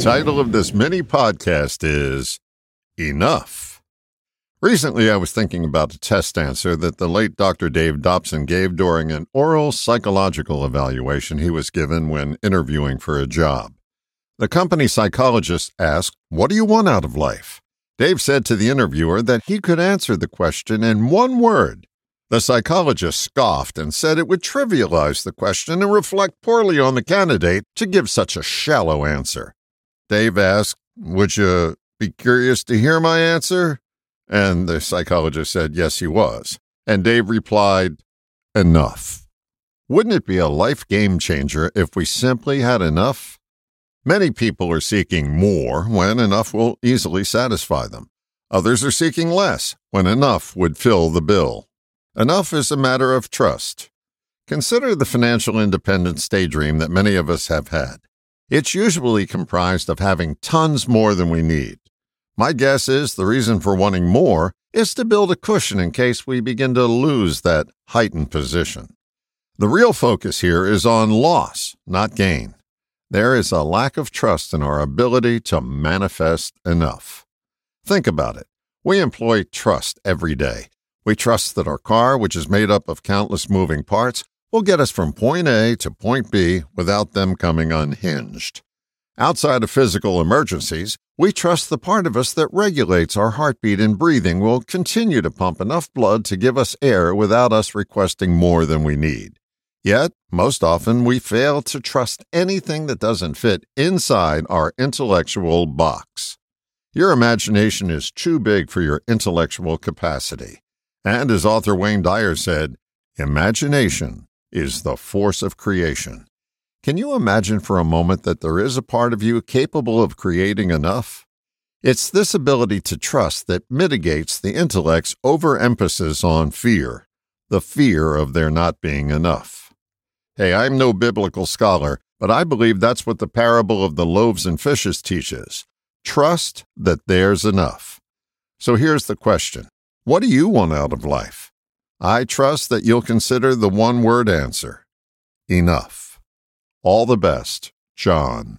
Title of this mini podcast is Enough. Recently, I was thinking about a test answer that the late Dr. Dave Dobson gave during an oral psychological evaluation he was given when interviewing for a job. The company psychologist asked, What do you want out of life? Dave said to the interviewer that he could answer the question in one word. The psychologist scoffed and said it would trivialize the question and reflect poorly on the candidate to give such a shallow answer. Dave asked, Would you be curious to hear my answer? And the psychologist said, Yes, he was. And Dave replied, Enough. Wouldn't it be a life game changer if we simply had enough? Many people are seeking more when enough will easily satisfy them. Others are seeking less when enough would fill the bill. Enough is a matter of trust. Consider the financial independence daydream that many of us have had. It's usually comprised of having tons more than we need. My guess is the reason for wanting more is to build a cushion in case we begin to lose that heightened position. The real focus here is on loss, not gain. There is a lack of trust in our ability to manifest enough. Think about it. We employ trust every day we trust that our car, which is made up of countless moving parts, will get us from point A to point B without them coming unhinged. Outside of physical emergencies, we trust the part of us that regulates our heartbeat and breathing will continue to pump enough blood to give us air without us requesting more than we need. Yet, most often, we fail to trust anything that doesn't fit inside our intellectual box. Your imagination is too big for your intellectual capacity. And as author Wayne Dyer said, imagination is the force of creation. Can you imagine for a moment that there is a part of you capable of creating enough? It's this ability to trust that mitigates the intellect's overemphasis on fear, the fear of there not being enough. Hey, I'm no biblical scholar, but I believe that's what the parable of the loaves and fishes teaches. Trust that there's enough. So here's the question what do you want out of life? I trust that you'll consider the one word answer enough. All the best, John.